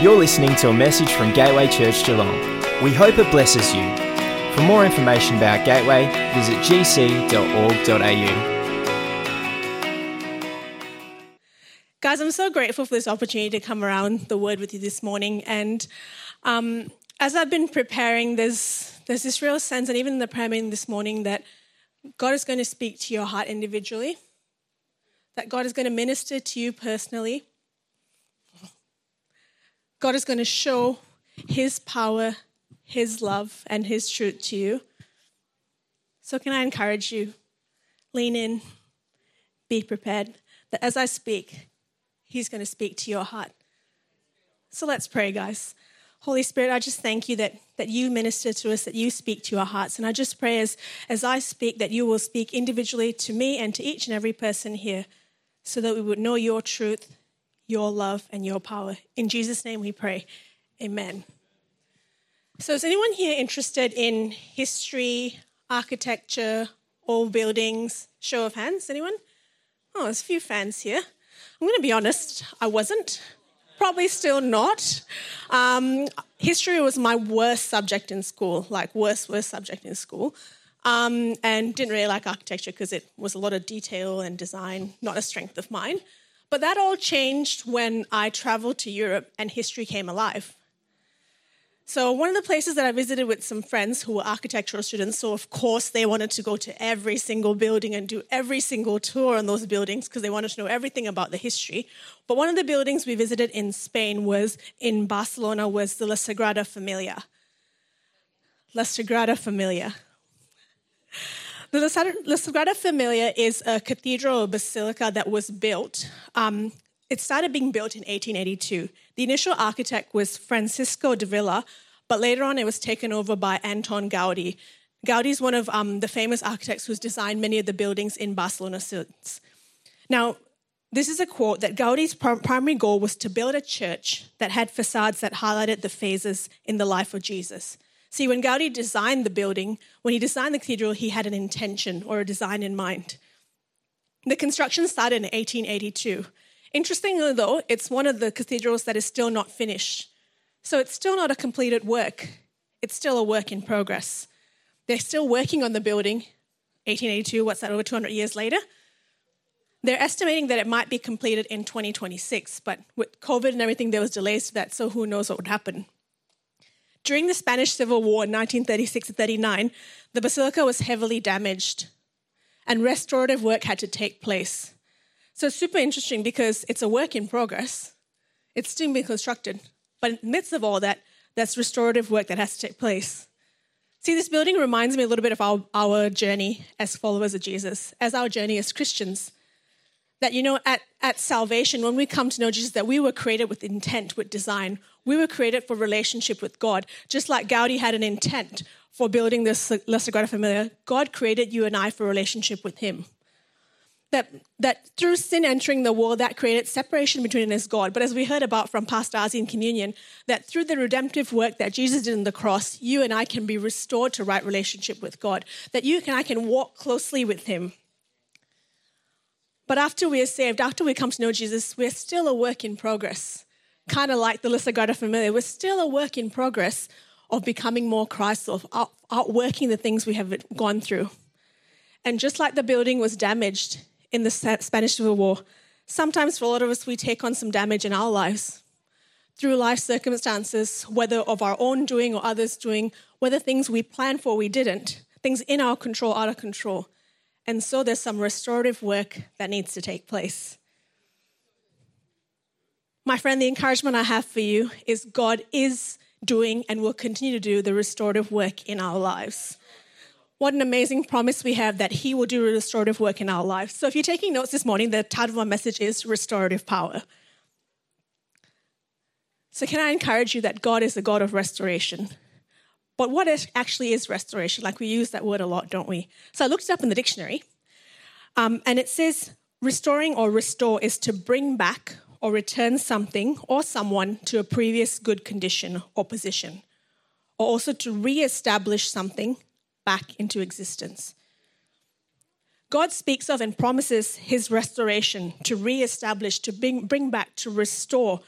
You're listening to a message from Gateway Church Geelong. We hope it blesses you. For more information about Gateway, visit gc.org.au. Guys, I'm so grateful for this opportunity to come around the Word with you this morning. And um, as I've been preparing, there's there's this real sense, and even in the prayer meeting this morning, that God is going to speak to your heart individually, that God is going to minister to you personally, God is going to show His power, His love, and His truth to you. So, can I encourage you? Lean in, be prepared, that as I speak, He's going to speak to your heart. So, let's pray, guys. Holy Spirit, I just thank you that, that you minister to us, that you speak to our hearts. And I just pray as, as I speak that you will speak individually to me and to each and every person here so that we would know your truth your love, and your power. In Jesus' name we pray. Amen. So, is anyone here interested in history, architecture, old buildings? Show of hands, anyone? Oh, there's a few fans here. I'm going to be honest, I wasn't. Probably still not. Um, history was my worst subject in school, like worst, worst subject in school. Um, and didn't really like architecture because it was a lot of detail and design, not a strength of mine. But that all changed when I traveled to Europe and history came alive. So, one of the places that I visited with some friends who were architectural students, so of course they wanted to go to every single building and do every single tour on those buildings because they wanted to know everything about the history. But one of the buildings we visited in Spain was in Barcelona was the La Sagrada Familia. La Sagrada Familia. The La Sagrada Familia is a cathedral or basilica that was built. Um, it started being built in 1882. The initial architect was Francisco de Villa, but later on it was taken over by Anton Gaudi. Gaudi is one of um, the famous architects who's designed many of the buildings in Barcelona since. Now, this is a quote that Gaudi's primary goal was to build a church that had facades that highlighted the phases in the life of Jesus. See, when Gaudi designed the building, when he designed the cathedral, he had an intention or a design in mind. The construction started in 1882. Interestingly, though, it's one of the cathedrals that is still not finished. So it's still not a completed work, it's still a work in progress. They're still working on the building, 1882, what's that, over 200 years later? They're estimating that it might be completed in 2026, but with COVID and everything, there was delays to that, so who knows what would happen. During the Spanish Civil War in 1936 39, the basilica was heavily damaged and restorative work had to take place. So it's super interesting because it's a work in progress. It's still being constructed. But in the midst of all that, there's restorative work that has to take place. See, this building reminds me a little bit of our, our journey as followers of Jesus, as our journey as Christians. That, you know, at, at salvation, when we come to know Jesus, that we were created with intent, with design. We were created for relationship with God. Just like Gaudi had an intent for building this La Sagrada Familia, God created you and I for relationship with Him. That, that through sin entering the world, that created separation between us and God. But as we heard about from Pastor Ozzy in communion, that through the redemptive work that Jesus did on the cross, you and I can be restored to right relationship with God. That you and I can walk closely with Him. But after we are saved, after we come to know Jesus, we're still a work in progress kind of like the Sagrada Familia, we're still a work in progress of becoming more Christ, of out, outworking the things we have gone through. And just like the building was damaged in the Spanish Civil War, sometimes for a lot of us, we take on some damage in our lives through life circumstances, whether of our own doing or others' doing, whether things we planned for we didn't, things in our control, out of control. And so there's some restorative work that needs to take place. My friend, the encouragement I have for you is God is doing and will continue to do the restorative work in our lives. What an amazing promise we have that He will do restorative work in our lives. So, if you're taking notes this morning, the title of my message is Restorative Power. So, can I encourage you that God is a God of restoration? But what actually is restoration? Like we use that word a lot, don't we? So, I looked it up in the dictionary, um, and it says restoring or restore is to bring back or return something or someone to a previous good condition or position, or also to re-establish something back into existence. God speaks of and promises his restoration to re-establish, to bring, bring back, to restore,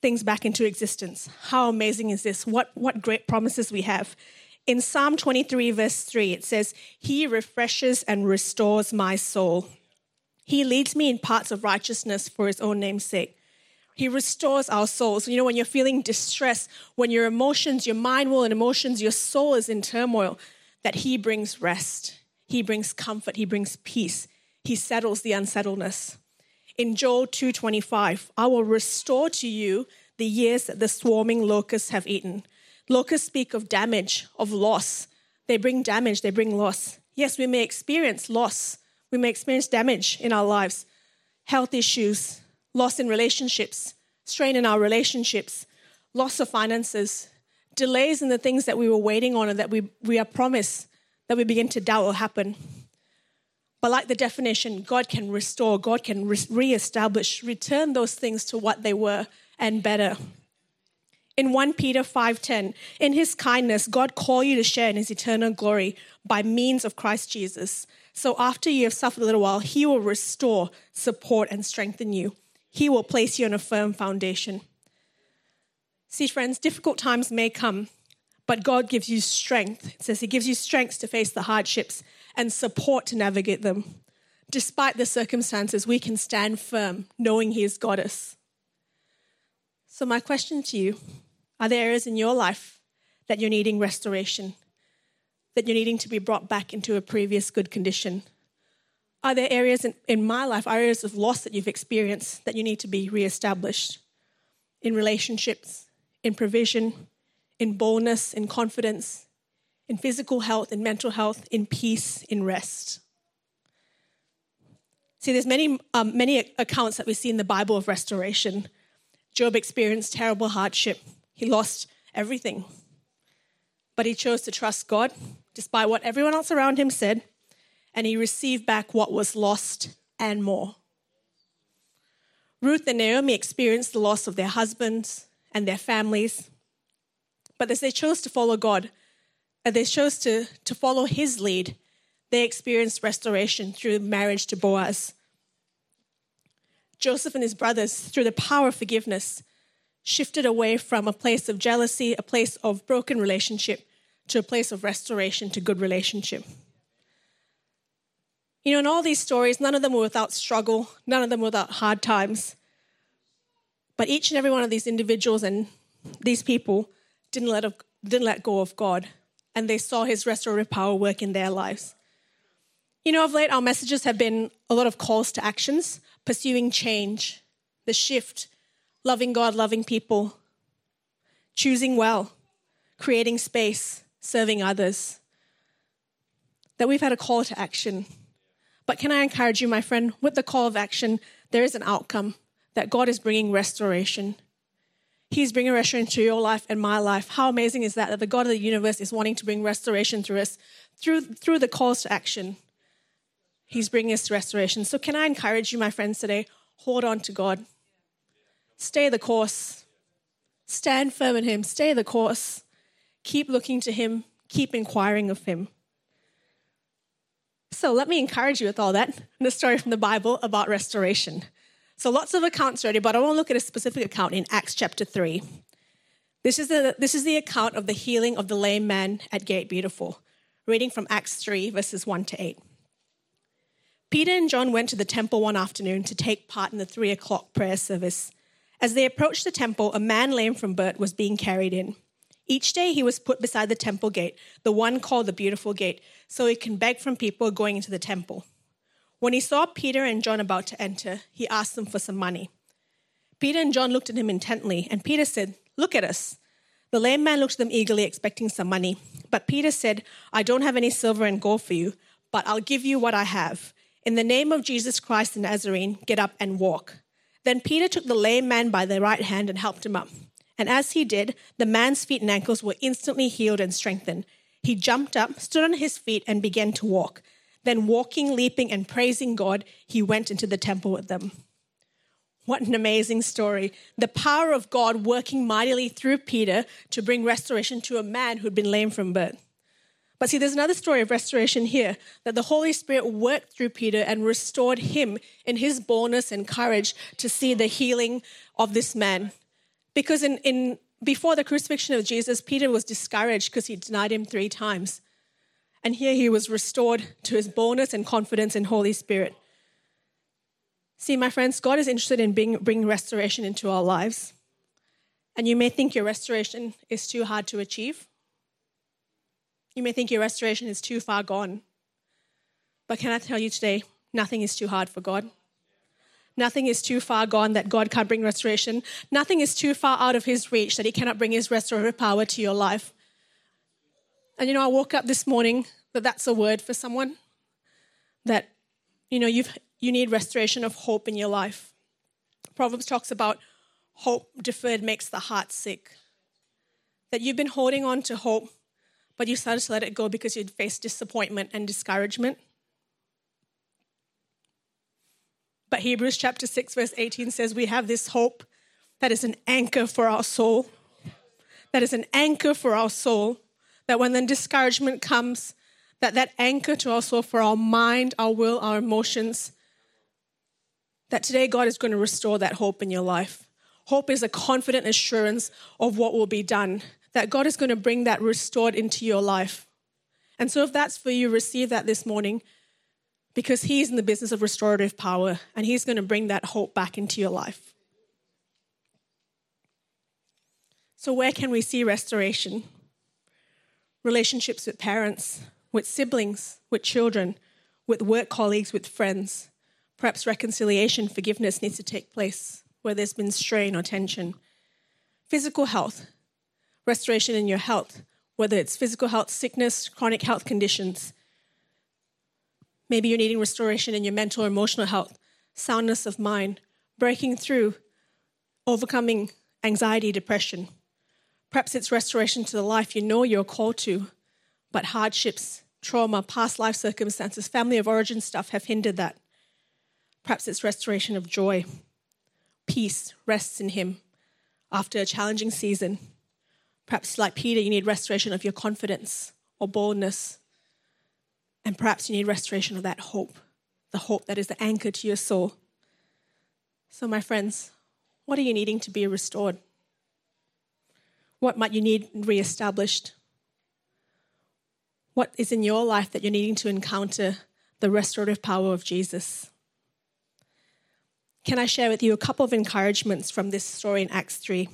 things back into existence. How amazing is this? What, what great promises we have. In Psalm 23, verse 3, it says, He refreshes and restores my soul. He leads me in paths of righteousness for his own name's sake. He restores our souls. You know, when you're feeling distress, when your emotions, your mind, will, and emotions, your soul is in turmoil, that He brings rest. He brings comfort. He brings peace. He settles the unsettledness. In Joel 2:25, I will restore to you the years that the swarming locusts have eaten. Locusts speak of damage, of loss. They bring damage, they bring loss. Yes, we may experience loss. We may experience damage in our lives, health issues, loss in relationships, strain in our relationships, loss of finances, delays in the things that we were waiting on and that we, we are promised that we begin to doubt will happen. But like the definition, God can restore, God can re- reestablish, return those things to what they were and better. In 1 Peter 5:10, in his kindness God called you to share in his eternal glory by means of Christ Jesus. So after you have suffered a little while, he will restore, support and strengthen you. He will place you on a firm foundation. See, friends, difficult times may come, but God gives you strength. It says He gives you strength to face the hardships and support to navigate them. Despite the circumstances, we can stand firm knowing He has got us. So, my question to you are there areas in your life that you're needing restoration, that you're needing to be brought back into a previous good condition? Are there areas in, in my life, areas of loss that you've experienced that you need to be reestablished in relationships, in provision, in boldness, in confidence, in physical health, in mental health, in peace, in rest? See, there's many, um, many accounts that we see in the Bible of restoration. Job experienced terrible hardship. He lost everything. But he chose to trust God despite what everyone else around him said and he received back what was lost and more. Ruth and Naomi experienced the loss of their husbands and their families, but as they chose to follow God, as they chose to, to follow his lead, they experienced restoration through marriage to Boaz. Joseph and his brothers, through the power of forgiveness, shifted away from a place of jealousy, a place of broken relationship, to a place of restoration to good relationship. You know, in all these stories, none of them were without struggle, none of them were without hard times. But each and every one of these individuals and these people didn't let, didn't let go of God, and they saw His restorative power work in their lives. You know, of late, our messages have been a lot of calls to actions, pursuing change, the shift, loving God, loving people, choosing well, creating space, serving others. That we've had a call to action but can I encourage you, my friend, with the call of action, there is an outcome that God is bringing restoration. He's bringing restoration to your life and my life. How amazing is that? That the God of the universe is wanting to bring restoration through us, through, through the calls to action. He's bringing us to restoration. So, can I encourage you, my friends, today? Hold on to God. Stay the course. Stand firm in Him. Stay the course. Keep looking to Him. Keep inquiring of Him. So let me encourage you with all that the story from the Bible about restoration. So lots of accounts already, but I want to look at a specific account in Acts chapter 3. This is, the, this is the account of the healing of the lame man at Gate Beautiful, reading from Acts 3, verses 1 to 8. Peter and John went to the temple one afternoon to take part in the three o'clock prayer service. As they approached the temple, a man lame from birth was being carried in. Each day he was put beside the temple gate, the one called the Beautiful Gate, so he can beg from people going into the temple. When he saw Peter and John about to enter, he asked them for some money. Peter and John looked at him intently, and Peter said, Look at us. The lame man looked at them eagerly, expecting some money. But Peter said, I don't have any silver and gold for you, but I'll give you what I have. In the name of Jesus Christ the Nazarene, get up and walk. Then Peter took the lame man by the right hand and helped him up. And as he did, the man's feet and ankles were instantly healed and strengthened. He jumped up, stood on his feet, and began to walk. Then, walking, leaping, and praising God, he went into the temple with them. What an amazing story. The power of God working mightily through Peter to bring restoration to a man who'd been lame from birth. But see, there's another story of restoration here that the Holy Spirit worked through Peter and restored him in his boldness and courage to see the healing of this man Because in, in before the crucifixion of Jesus, Peter was discouraged because he denied him three times. And here he was restored to his boldness and confidence in Holy Spirit. See, my friends, God is interested in bring, bringing restoration into our lives. And you may think your restoration is too hard to achieve. You may think your restoration is too far gone. But can I tell you today, nothing is too hard for God. Nothing is too far gone that God can't bring restoration. Nothing is too far out of His reach that He cannot bring His restorative power to your life. And you know, I woke up this morning that that's a word for someone that, you know, you've, you need restoration of hope in your life. Proverbs talks about hope deferred makes the heart sick. That you've been holding on to hope, but you started to let it go because you'd faced disappointment and discouragement. But Hebrews chapter 6, verse 18 says, We have this hope that is an anchor for our soul. That is an anchor for our soul. That when the discouragement comes, that that anchor to our soul for our mind, our will, our emotions, that today God is going to restore that hope in your life. Hope is a confident assurance of what will be done, that God is going to bring that restored into your life. And so, if that's for you, receive that this morning because He's in the business of restorative power and He's going to bring that hope back into your life. So, where can we see restoration? Relationships with parents, with siblings, with children, with work colleagues, with friends. Perhaps reconciliation, forgiveness needs to take place where there's been strain or tension. Physical health, restoration in your health, whether it's physical health, sickness, chronic health conditions Maybe you're needing restoration in your mental or emotional health, soundness of mind, breaking through, overcoming anxiety, depression. Perhaps it's restoration to the life you know you're called to, but hardships, trauma, past life circumstances, family of origin stuff have hindered that. Perhaps it's restoration of joy. Peace rests in Him after a challenging season. Perhaps, like Peter, you need restoration of your confidence or boldness and perhaps you need restoration of that hope, the hope that is the anchor to your soul. So, my friends, what are you needing to be restored? What might you need reestablished? What is in your life that you're needing to encounter the restorative power of Jesus? Can I share with you a couple of encouragements from this story in Acts 3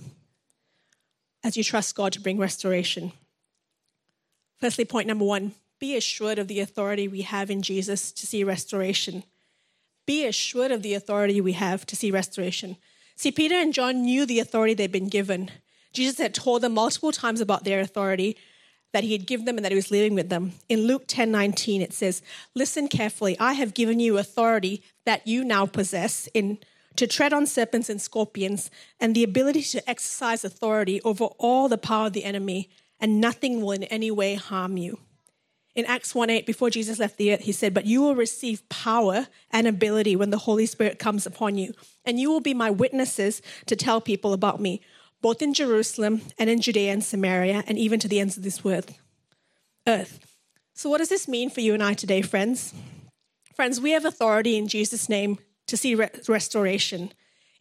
as you trust God to bring restoration? Firstly, point number one be assured of the authority we have in Jesus to see restoration. Be assured of the authority we have to see restoration. See, Peter and John knew the authority they'd been given. Jesus had told them multiple times about their authority that he had given them and that he was living with them. In Luke 10 19, it says, Listen carefully, I have given you authority that you now possess in to tread on serpents and scorpions, and the ability to exercise authority over all the power of the enemy, and nothing will in any way harm you. In Acts 1 8, before Jesus left the earth, he said, But you will receive power and ability when the Holy Spirit comes upon you, and you will be my witnesses to tell people about me, both in Jerusalem and in Judea and Samaria, and even to the ends of this earth. So, what does this mean for you and I today, friends? Friends, we have authority in Jesus' name to see re- restoration.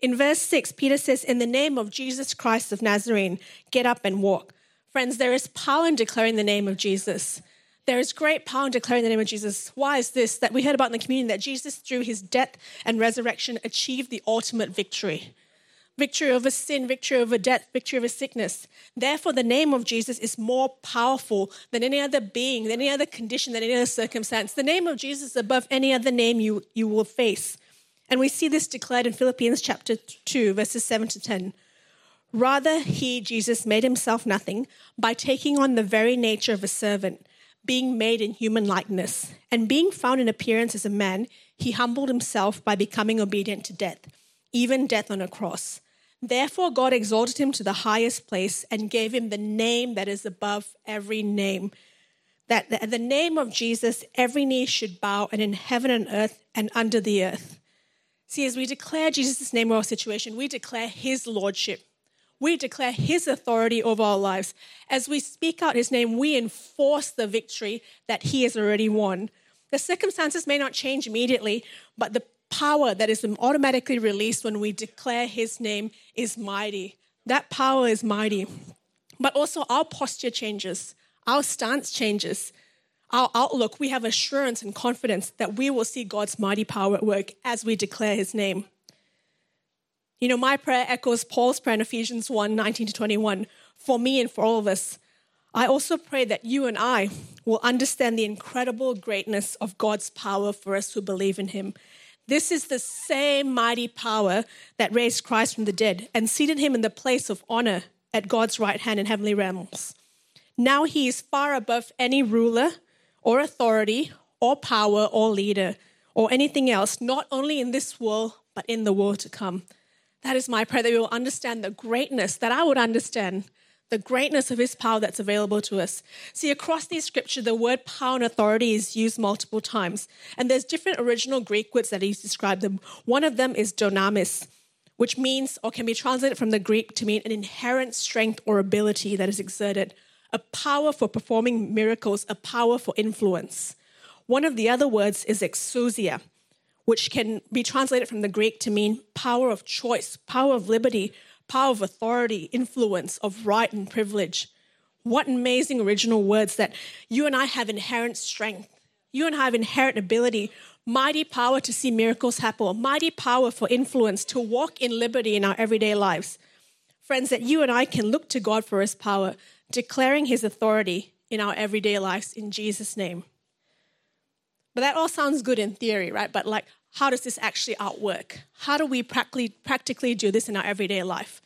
In verse 6, Peter says, In the name of Jesus Christ of Nazarene, get up and walk. Friends, there is power in declaring the name of Jesus. There is great power in declaring the name of Jesus. Why is this? That we heard about in the communion that Jesus, through his death and resurrection, achieved the ultimate victory victory over sin, victory over death, victory over sickness. Therefore, the name of Jesus is more powerful than any other being, than any other condition, than any other circumstance. The name of Jesus is above any other name you, you will face. And we see this declared in Philippians chapter 2, verses 7 to 10. Rather, he, Jesus, made himself nothing by taking on the very nature of a servant being made in human likeness, and being found in appearance as a man, he humbled himself by becoming obedient to death, even death on a cross. Therefore, God exalted him to the highest place and gave him the name that is above every name. That at the name of Jesus, every knee should bow, and in heaven and earth and under the earth. See, as we declare Jesus' name over our situation, we declare his lordship we declare his authority over our lives. As we speak out his name, we enforce the victory that he has already won. The circumstances may not change immediately, but the power that is automatically released when we declare his name is mighty. That power is mighty. But also, our posture changes, our stance changes, our outlook. We have assurance and confidence that we will see God's mighty power at work as we declare his name. You know, my prayer echoes Paul's prayer in Ephesians 1 19 to 21. For me and for all of us, I also pray that you and I will understand the incredible greatness of God's power for us who believe in him. This is the same mighty power that raised Christ from the dead and seated him in the place of honor at God's right hand in heavenly realms. Now he is far above any ruler or authority or power or leader or anything else, not only in this world, but in the world to come. That is my prayer that we will understand the greatness, that I would understand the greatness of his power that's available to us. See, across these scripture, the word power and authority is used multiple times. And there's different original Greek words that he's described them. One of them is dunamis, which means or can be translated from the Greek to mean an inherent strength or ability that is exerted, a power for performing miracles, a power for influence. One of the other words is exousia, which can be translated from the Greek to mean power of choice, power of liberty, power of authority, influence, of right and privilege. What amazing original words that you and I have inherent strength. You and I have inherent ability, mighty power to see miracles happen, mighty power for influence, to walk in liberty in our everyday lives. Friends, that you and I can look to God for his power, declaring his authority in our everyday lives in Jesus' name. But that all sounds good in theory, right? But like, how does this actually outwork? How do we practically, practically do this in our everyday life?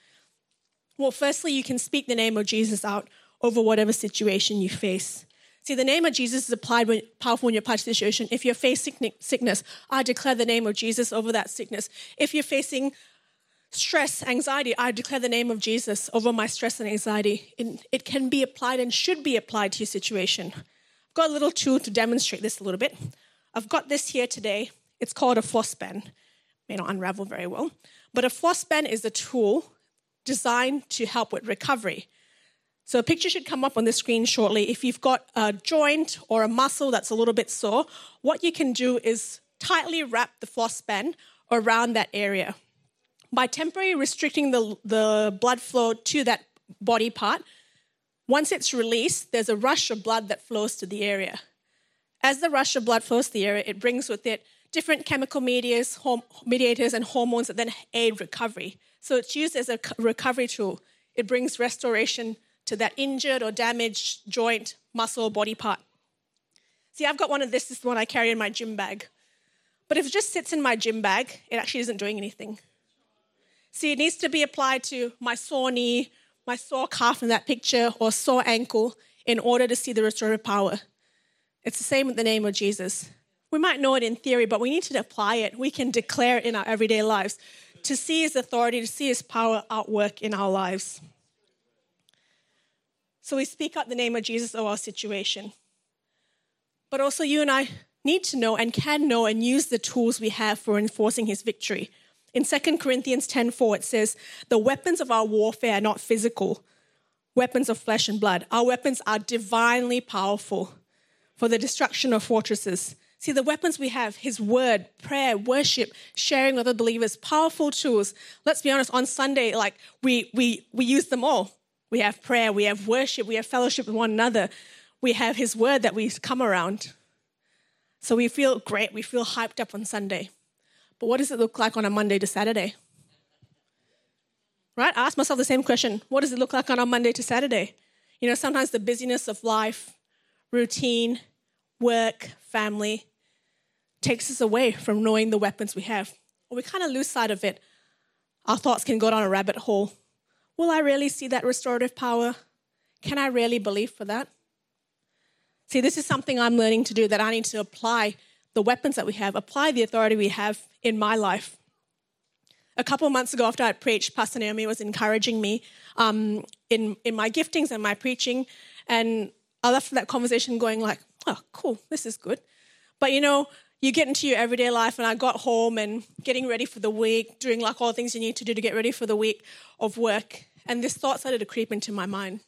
Well, firstly, you can speak the name of Jesus out over whatever situation you face. See, the name of Jesus is applied when, powerful when you're to the situation. If you're facing sickness, I declare the name of Jesus over that sickness. If you're facing stress, anxiety, I declare the name of Jesus over my stress and anxiety. It can be applied and should be applied to your situation. I've got a little tool to demonstrate this a little bit. I've got this here today. It's called a floss pen. May not unravel very well, but a floss pen is a tool designed to help with recovery. So a picture should come up on the screen shortly. If you've got a joint or a muscle that's a little bit sore, what you can do is tightly wrap the floss pen around that area. By temporarily restricting the, the blood flow to that body part, once it's released, there's a rush of blood that flows to the area. As the rush of blood flows to the area, it brings with it different chemical mediators, mediators and hormones that then aid recovery. So it's used as a recovery tool. It brings restoration to that injured or damaged joint, muscle, body part. See, I've got one of this. This is the one I carry in my gym bag. But if it just sits in my gym bag, it actually isn't doing anything. See, it needs to be applied to my sore knee, my sore calf in that picture, or sore ankle in order to see the restorative power. It's the same with the name of Jesus. We might know it in theory, but we need to apply it. We can declare it in our everyday lives to see His authority, to see His power outwork in our lives. So we speak out the name of Jesus over our situation. But also, you and I need to know and can know and use the tools we have for enforcing His victory. In 2 Corinthians 10:4 it says, "The weapons of our warfare are not physical, weapons of flesh and blood. Our weapons are divinely powerful for the destruction of fortresses." See, the weapons we have His word, prayer, worship, sharing with other believers, powerful tools. Let's be honest, on Sunday, like we, we, we use them all. We have prayer, we have worship, we have fellowship with one another, we have His word that we come around. So we feel great, we feel hyped up on Sunday. But what does it look like on a Monday to Saturday? Right? I ask myself the same question what does it look like on a Monday to Saturday? You know, sometimes the busyness of life, routine, work, family, takes us away from knowing the weapons we have. Or we kind of lose sight of it. Our thoughts can go down a rabbit hole. Will I really see that restorative power? Can I really believe for that? See, this is something I'm learning to do that I need to apply the weapons that we have, apply the authority we have in my life. A couple of months ago, after I preached, Pastor Naomi was encouraging me um, in, in my giftings and my preaching. And I left that conversation going like, oh, cool, this is good. But you know, you get into your everyday life and i got home and getting ready for the week doing like all the things you need to do to get ready for the week of work and this thought started to creep into my mind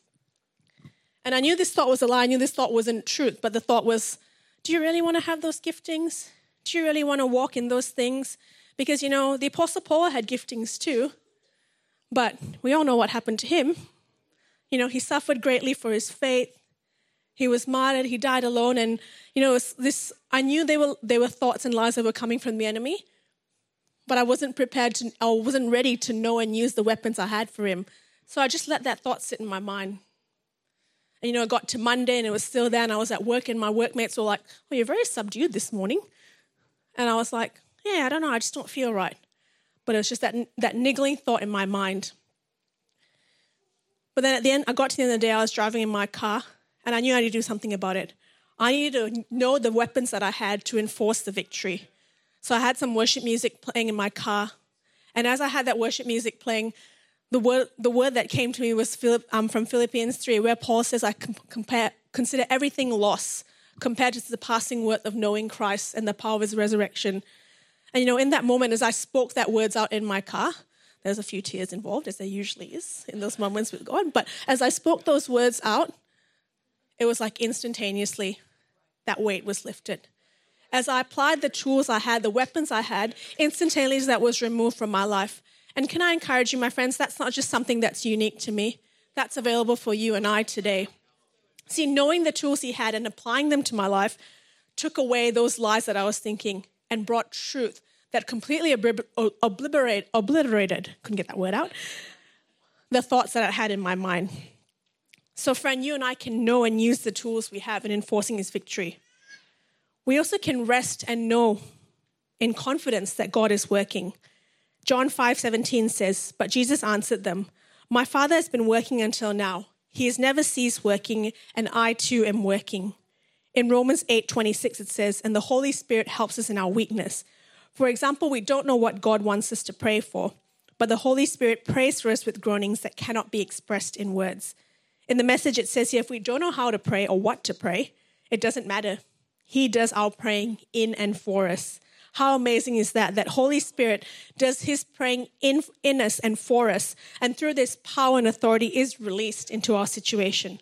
and i knew this thought was a lie i knew this thought wasn't truth but the thought was do you really want to have those giftings do you really want to walk in those things because you know the apostle paul had giftings too But we all know what happened to him. You know, he suffered greatly for his faith. He was martyred. He died alone. And, you know, this, I knew they were, they were thoughts and lies that were coming from the enemy, but I wasn't prepared to, I wasn't ready to know and use the weapons I had for him. So I just let that thought sit in my mind. And, you know, I got to Monday and it was still there. And I was at work and my workmates were like, oh, you're very subdued this morning. And I was like, yeah, I don't know. I just don't feel right. But it was just that, that niggling thought in my mind. But then at the end, I got to the end of the day, I was driving in my car and I knew I had to do something about it. I needed to know the weapons that I had to enforce the victory. So I had some worship music playing in my car. And as I had that worship music playing, the word, the word that came to me was Philipp, um, from Philippians 3, where Paul says, I compare, consider everything loss compared to the passing worth of knowing Christ and the power of his resurrection. And you know, in that moment, as I spoke that words out in my car, there's a few tears involved, as there usually is in those moments with God. But as I spoke those words out, it was like instantaneously that weight was lifted. As I applied the tools I had, the weapons I had, instantaneously that was removed from my life. And can I encourage you, my friends, that's not just something that's unique to me, that's available for you and I today. See, knowing the tools he had and applying them to my life took away those lies that I was thinking and brought truth that completely obliterate, obliterated, couldn't get that word out, the thoughts that I had in my mind. So, friend, you and I can know and use the tools we have in enforcing his victory. We also can rest and know in confidence that God is working. John 5:17 says, "But Jesus answered them, My Father has been working until now. He has never ceased working, and I too am working." In Romans 8:26 it says, "And the Holy Spirit helps us in our weakness." For example, we don't know what God wants us to pray for, but the Holy Spirit prays for us with groanings that cannot be expressed in words. In the message, it says here if we don't know how to pray or what to pray, it doesn't matter. He does our praying in and for us. How amazing is that? That Holy Spirit does His praying in, in us and for us, and through this power and authority is released into our situation.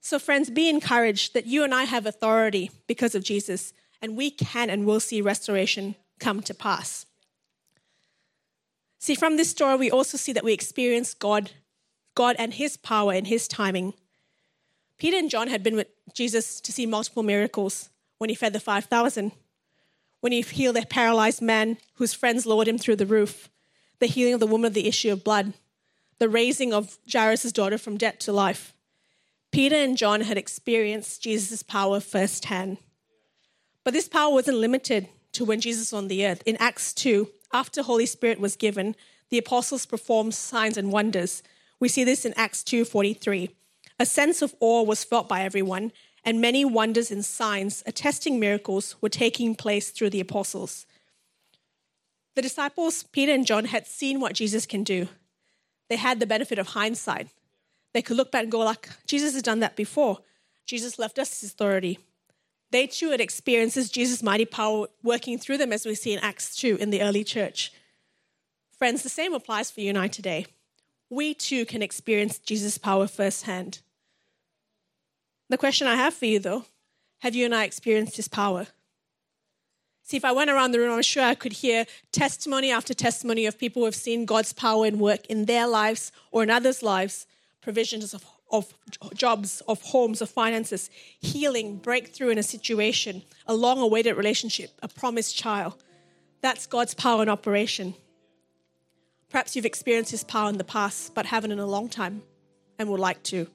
So, friends, be encouraged that you and I have authority because of Jesus, and we can and will see restoration come to pass. See, from this story, we also see that we experience God, God and His power and His timing. Peter and John had been with Jesus to see multiple miracles when he fed the 5,000, when he healed a paralyzed man whose friends lowered him through the roof, the healing of the woman of the issue of blood, the raising of Jairus' daughter from death to life. Peter and John had experienced Jesus' power firsthand. But this power wasn't limited to when Jesus was on the earth. In Acts 2, after Holy Spirit was given, the apostles performed signs and wonders. We see this in Acts 2:43. A sense of awe was felt by everyone, and many wonders and signs attesting miracles were taking place through the apostles. The disciples, Peter and John, had seen what Jesus can do. They had the benefit of hindsight. They could look back and go like, Jesus has done that before. Jesus left us his authority. They too had experiences Jesus' mighty power working through them, as we see in Acts 2 in the early church. Friends, the same applies for you and I today. We too can experience Jesus' power firsthand. The question I have for you, though have you and I experienced his power? See, if I went around the room, I'm sure I could hear testimony after testimony of people who have seen God's power and work in their lives or in others' lives, provisions of of jobs, of homes, of finances, healing, breakthrough in a situation, a long awaited relationship, a promised child. That's God's power in operation. Perhaps you've experienced His power in the past, but haven't in a long time and would like to.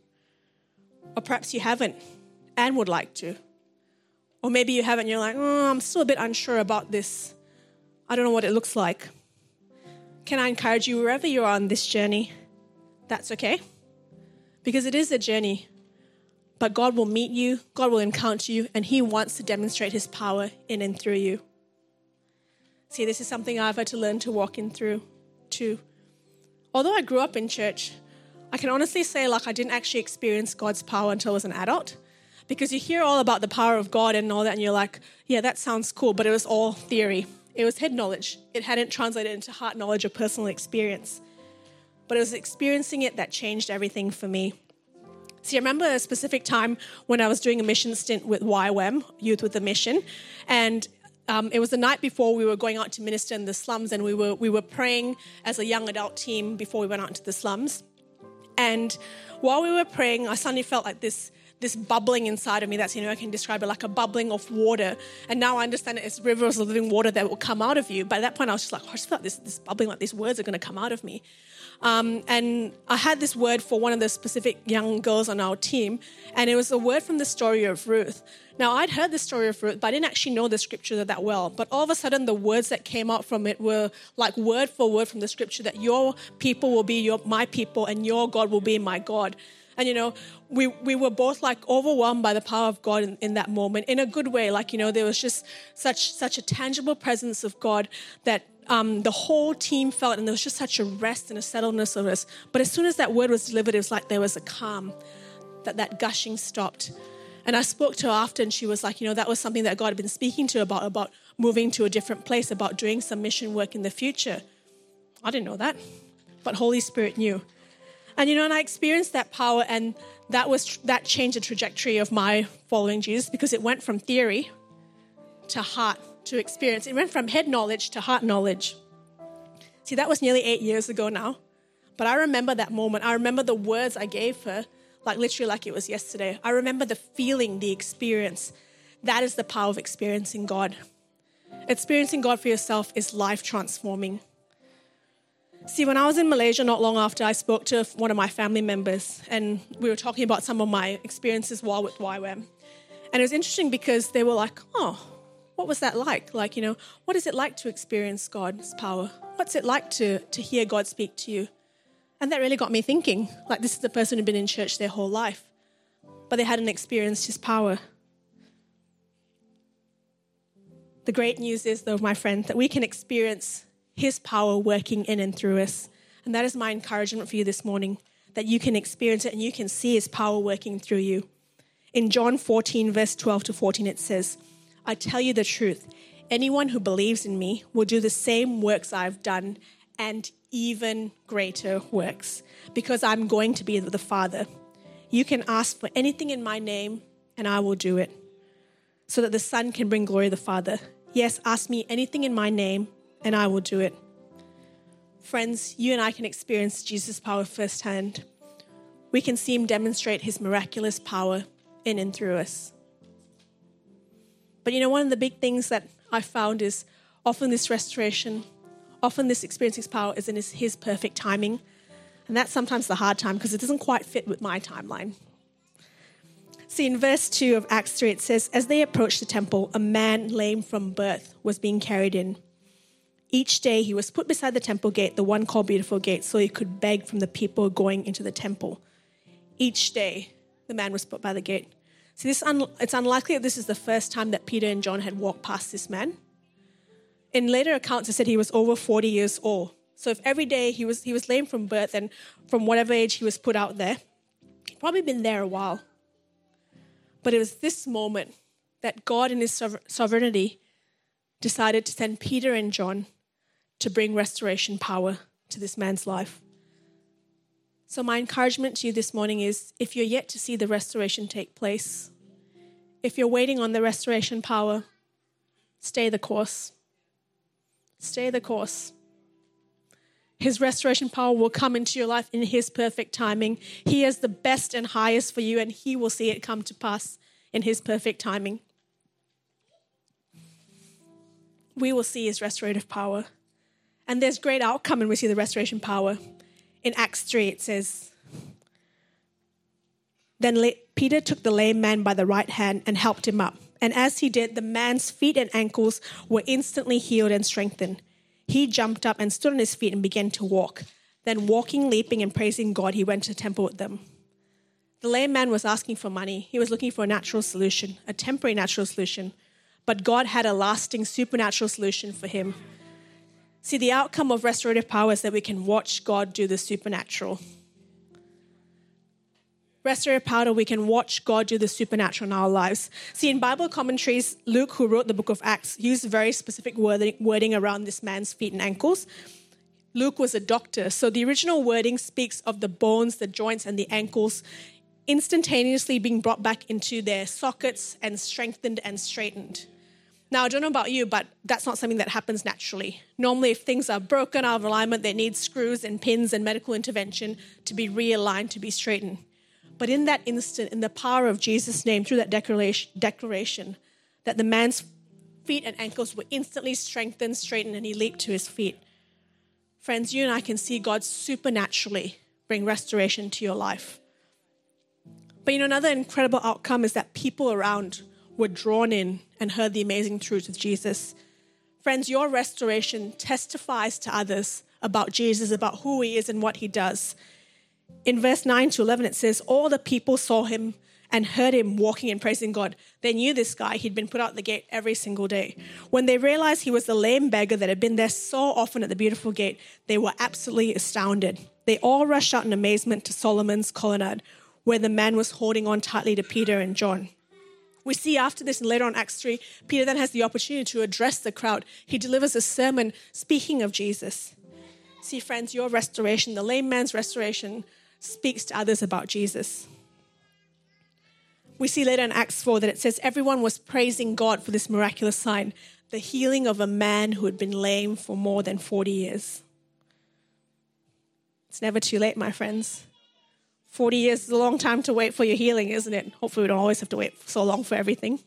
Or perhaps you haven't and would like to. Or maybe you haven't, you're like, oh, I'm still a bit unsure about this. I don't know what it looks like. Can I encourage you, wherever you are on this journey, that's okay because it is a journey. But God will meet you, God will encounter you, and He wants to demonstrate His power in and through you. See, this is something I've had to learn to walk in through too. Although I grew up in church, I can honestly say, like, I didn't actually experience God's power until I was an adult. Because you hear all about the power of God and all that, and you're like, yeah, that sounds cool, but it was all theory. It was head knowledge. It hadn't translated into heart knowledge or personal experience but it was experiencing it that changed everything for me. See, I remember a specific time when I was doing a mission stint with YWAM, Youth with a Mission, and um, it was the night before we were going out to minister in the slums, and we were we were praying as a young adult team before we went out into the slums. And while we were praying, I suddenly felt like this this bubbling inside of me. That's you know I can describe it like a bubbling of water. And now I understand it as rivers of living water that will come out of you. But at that point, I was just like, oh, I just felt this this bubbling, like these words are going to come out of me. Um, and I had this word for one of the specific young girls on our team, and it was a word from the story of Ruth. Now, I'd heard the story of Ruth, but I didn't actually know the scripture that well. But all of a sudden, the words that came out from it were like word for word from the scripture that your people will be your, my people and your God will be my God. And, you know, we, we were both like overwhelmed by the power of God in, in that moment in a good way. Like, you know, there was just such, such a tangible presence of God that um, the whole team felt, and there was just such a rest and a settledness of us. But as soon as that word was delivered, it was like there was a calm, that that gushing stopped. And I spoke to her after, and she was like, you know, that was something that God had been speaking to her about, about moving to a different place, about doing some mission work in the future. I didn't know that, but Holy Spirit knew. And you know, and I experienced that power, and that was that changed the trajectory of my following Jesus because it went from theory to heart to experience. It went from head knowledge to heart knowledge. See, that was nearly eight years ago now. But I remember that moment. I remember the words I gave her, like literally like it was yesterday. I remember the feeling, the experience. That is the power of experiencing God. Experiencing God for yourself is life transforming. See, when I was in Malaysia not long after, I spoke to one of my family members, and we were talking about some of my experiences while with YWAM. And it was interesting because they were like, oh, what was that like? Like, you know, what is it like to experience God's power? What's it like to, to hear God speak to you? And that really got me thinking. Like, this is the person who'd been in church their whole life, but they hadn't experienced his power. The great news is, though, my friend, that we can experience his power working in and through us. And that is my encouragement for you this morning that you can experience it and you can see his power working through you. In John 14, verse 12 to 14, it says, I tell you the truth. Anyone who believes in me will do the same works I've done and even greater works because I'm going to be the Father. You can ask for anything in my name and I will do it so that the Son can bring glory to the Father. Yes, ask me anything in my name and I will do it. Friends, you and I can experience Jesus' power firsthand. We can see him demonstrate his miraculous power in and through us. But you know, one of the big things that I found is often this restoration, often this experiencing his power is in his, his perfect timing. And that's sometimes the hard time because it doesn't quite fit with my timeline. See, in verse 2 of Acts 3, it says, As they approached the temple, a man lame from birth was being carried in. Each day he was put beside the temple gate, the one called Beautiful Gate, so he could beg from the people going into the temple. Each day the man was put by the gate. See, this un- it's unlikely that this is the first time that Peter and John had walked past this man. In later accounts, it said he was over 40 years old. So if every day he was, he was lame from birth and from whatever age he was put out there, he'd probably been there a while. But it was this moment that God, in his sovereignty, decided to send Peter and John to bring restoration power to this man's life. So, my encouragement to you this morning is if you're yet to see the restoration take place, if you're waiting on the restoration power, stay the course. Stay the course. His restoration power will come into your life in His perfect timing. He is the best and highest for you, and He will see it come to pass in His perfect timing. We will see His restorative power. And there's great outcome and we see the restoration power in Acts 3, it says, Then Peter took the lame man by the right hand and helped him up. And as he did, the man's feet and ankles were instantly healed and strengthened. He jumped up and stood on his feet and began to walk. Then, walking, leaping, and praising God, he went to the temple with them. The lame man was asking for money. He was looking for a natural solution, a temporary natural solution. But God had a lasting supernatural solution for him. See, the outcome of restorative power is that we can watch God do the supernatural. Restorative power, we can watch God do the supernatural in our lives. See, in Bible commentaries, Luke, who wrote the book of Acts, used very specific wording around this man's feet and ankles. Luke was a doctor, so the original wording speaks of the bones, the joints, and the ankles instantaneously being brought back into their sockets and strengthened and straightened. Now, I don't know about you, but that's not something that happens naturally. Normally, if things are broken out of alignment, they need screws and pins and medical intervention to be realigned, to be straightened. But in that instant, in the power of Jesus' name, through that declaration, that the man's feet and ankles were instantly strengthened, straightened, and he leaped to his feet. Friends, you and I can see God supernaturally bring restoration to your life. But you know, another incredible outcome is that people around were drawn in and heard the amazing truth of Jesus. Friends, your restoration testifies to others about Jesus, about who he is and what he does. In verse 9 to 11, it says, All the people saw him and heard him walking and praising God. They knew this guy. He'd been put out the gate every single day. When they realized he was the lame beggar that had been there so often at the beautiful gate, they were absolutely astounded. They all rushed out in amazement to Solomon's colonnade, where the man was holding on tightly to Peter and John. We see after this and later on Acts 3, Peter then has the opportunity to address the crowd. He delivers a sermon speaking of Jesus. See, friends, your restoration, the lame man's restoration, speaks to others about Jesus. We see later in Acts 4 that it says everyone was praising God for this miraculous sign, the healing of a man who had been lame for more than 40 years. It's never too late, my friends. 40 years is a long time to wait for your healing, isn't it? Hopefully, we don't always have to wait so long for everything.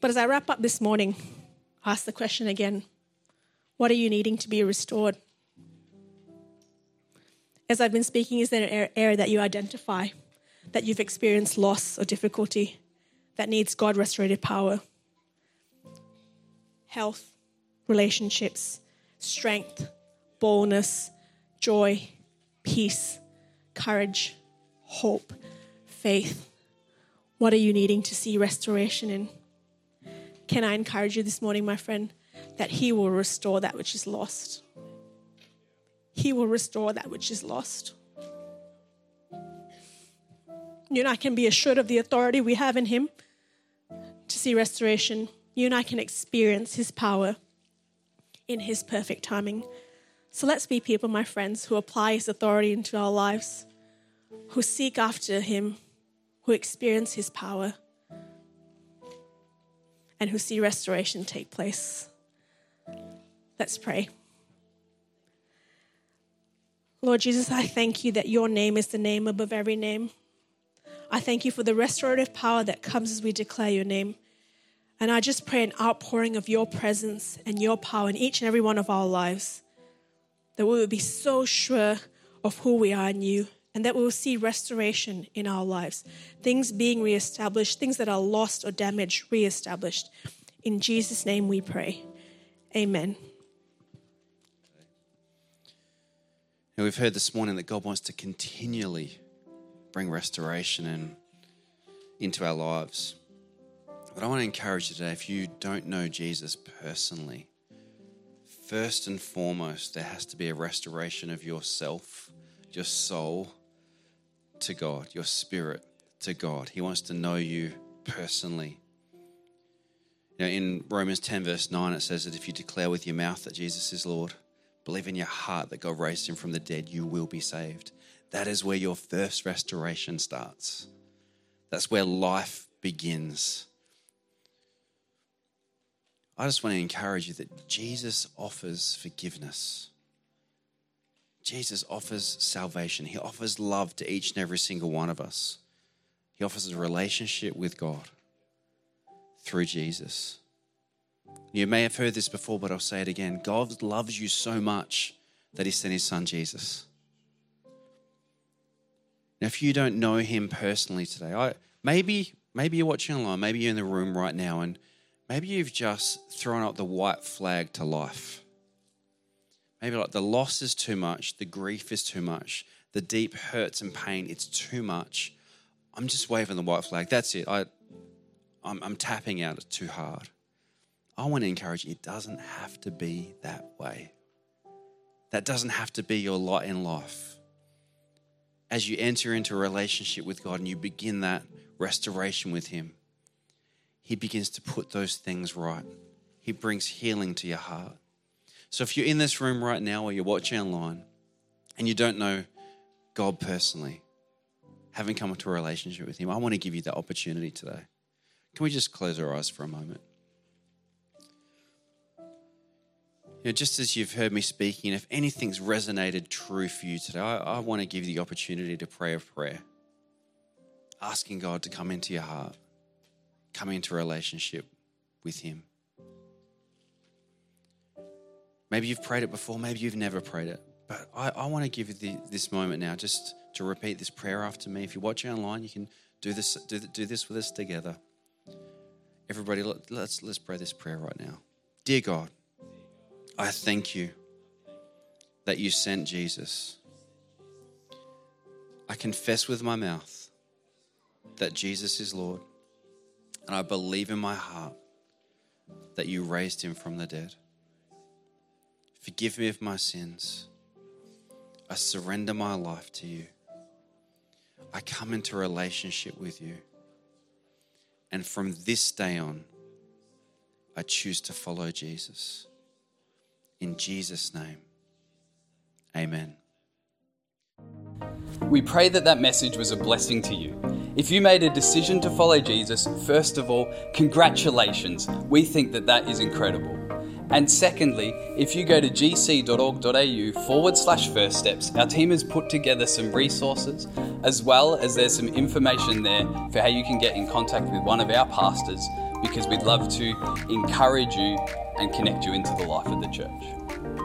But as I wrap up this morning, I ask the question again What are you needing to be restored? As I've been speaking, is there an area that you identify that you've experienced loss or difficulty that needs God restorative power? Health, relationships, strength, boldness, joy, peace courage, hope, faith. What are you needing to see restoration in? Can I encourage you this morning, my friend, that He will restore that which is lost? He will restore that which is lost. You and I can be assured of the authority we have in Him to see restoration. You and I can experience His power in His perfect timing. So let's be people, my friends, who apply His authority into our lives, who seek after Him, who experience His power, and who see restoration take place. Let's pray. Lord Jesus, I thank you that your name is the name above every name. I thank you for the restorative power that comes as we declare your name. And I just pray an outpouring of your presence and your power in each and every one of our lives that we will be so sure of who we are in you and that we will see restoration in our lives, things being reestablished, things that are lost or damaged, reestablished. In Jesus' name we pray. Amen. And we've heard this morning that God wants to continually bring restoration in, into our lives. But I want to encourage you today if you don't know Jesus personally, first and foremost, there has to be a restoration of yourself, your soul to God, your spirit to God. He wants to know you personally. You know, in Romans 10, verse 9, it says that if you declare with your mouth that Jesus is Lord, believe in your heart that God raised him from the dead, you will be saved. That is where your first restoration starts. That's where life begins. I just want to encourage you that Jesus offers forgiveness. Jesus offers salvation. He offers love to each and every single one of us. He offers a relationship with God through Jesus. You may have heard this before, but I'll say it again. God loves you so much that He sent His Son Jesus. Now, if you don't know Him personally today, I, maybe maybe you're watching online, maybe you're in the room right now, and Maybe you've just thrown up the white flag to life. Maybe like the loss is too much, the grief is too much, the deep hurts and pain, it's too much. I'm just waving the white flag. That's it. I, I'm, I'm tapping out. It's too hard. I want to encourage you, it doesn't have to be that way. That doesn't have to be your lot in life. As you enter into a relationship with God and you begin that restoration with Him, he begins to put those things right. He brings healing to your heart. So if you're in this room right now or you're watching online and you don't know God personally, haven't come into a relationship with Him, I want to give you that opportunity today. Can we just close our eyes for a moment? You know, just as you've heard me speaking, if anything's resonated true for you today, I, I want to give you the opportunity to pray a prayer, asking God to come into your heart come into relationship with Him. Maybe you've prayed it before, maybe you've never prayed it, but I, I want to give you the, this moment now just to repeat this prayer after me. If you're watching online, you can do this, do, do this with us together. Everybody, let- let's, let's pray this prayer right now. Dear God, I thank you that you sent Jesus. I confess with my mouth that Jesus is Lord, and I believe in my heart that you raised him from the dead. Forgive me of my sins. I surrender my life to you. I come into relationship with you. And from this day on, I choose to follow Jesus. In Jesus' name, amen. We pray that that message was a blessing to you. If you made a decision to follow Jesus, first of all, congratulations. We think that that is incredible. And secondly, if you go to gc.org.au forward slash first steps, our team has put together some resources as well as there's some information there for how you can get in contact with one of our pastors because we'd love to encourage you and connect you into the life of the church.